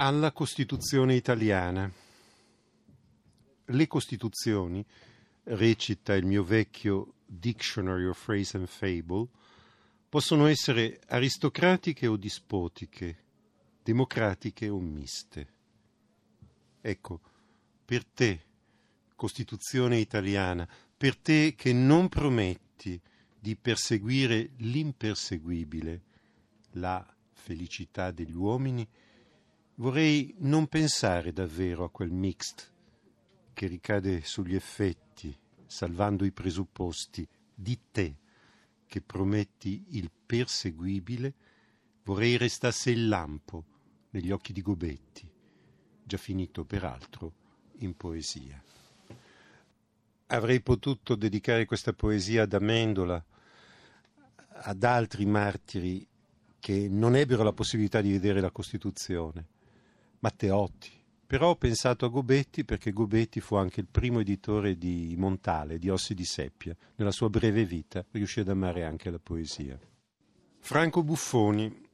alla Costituzione italiana. Le Costituzioni, recita il mio vecchio Dictionary of Phrase and Fable, possono essere aristocratiche o dispotiche, democratiche o miste. Ecco, per te, Costituzione italiana, per te che non prometti di perseguire l'imperseguibile, la felicità degli uomini, Vorrei non pensare davvero a quel mixed che ricade sugli effetti, salvando i presupposti di te che prometti il perseguibile, vorrei restasse il lampo negli occhi di Gobetti, già finito peraltro in poesia. Avrei potuto dedicare questa poesia ad Amendola, ad altri martiri che non ebbero la possibilità di vedere la Costituzione Matteotti. Però ho pensato a Gobetti perché Gobetti fu anche il primo editore di Montale, di Ossi di Seppia. Nella sua breve vita riuscì ad amare anche la poesia. Franco Buffoni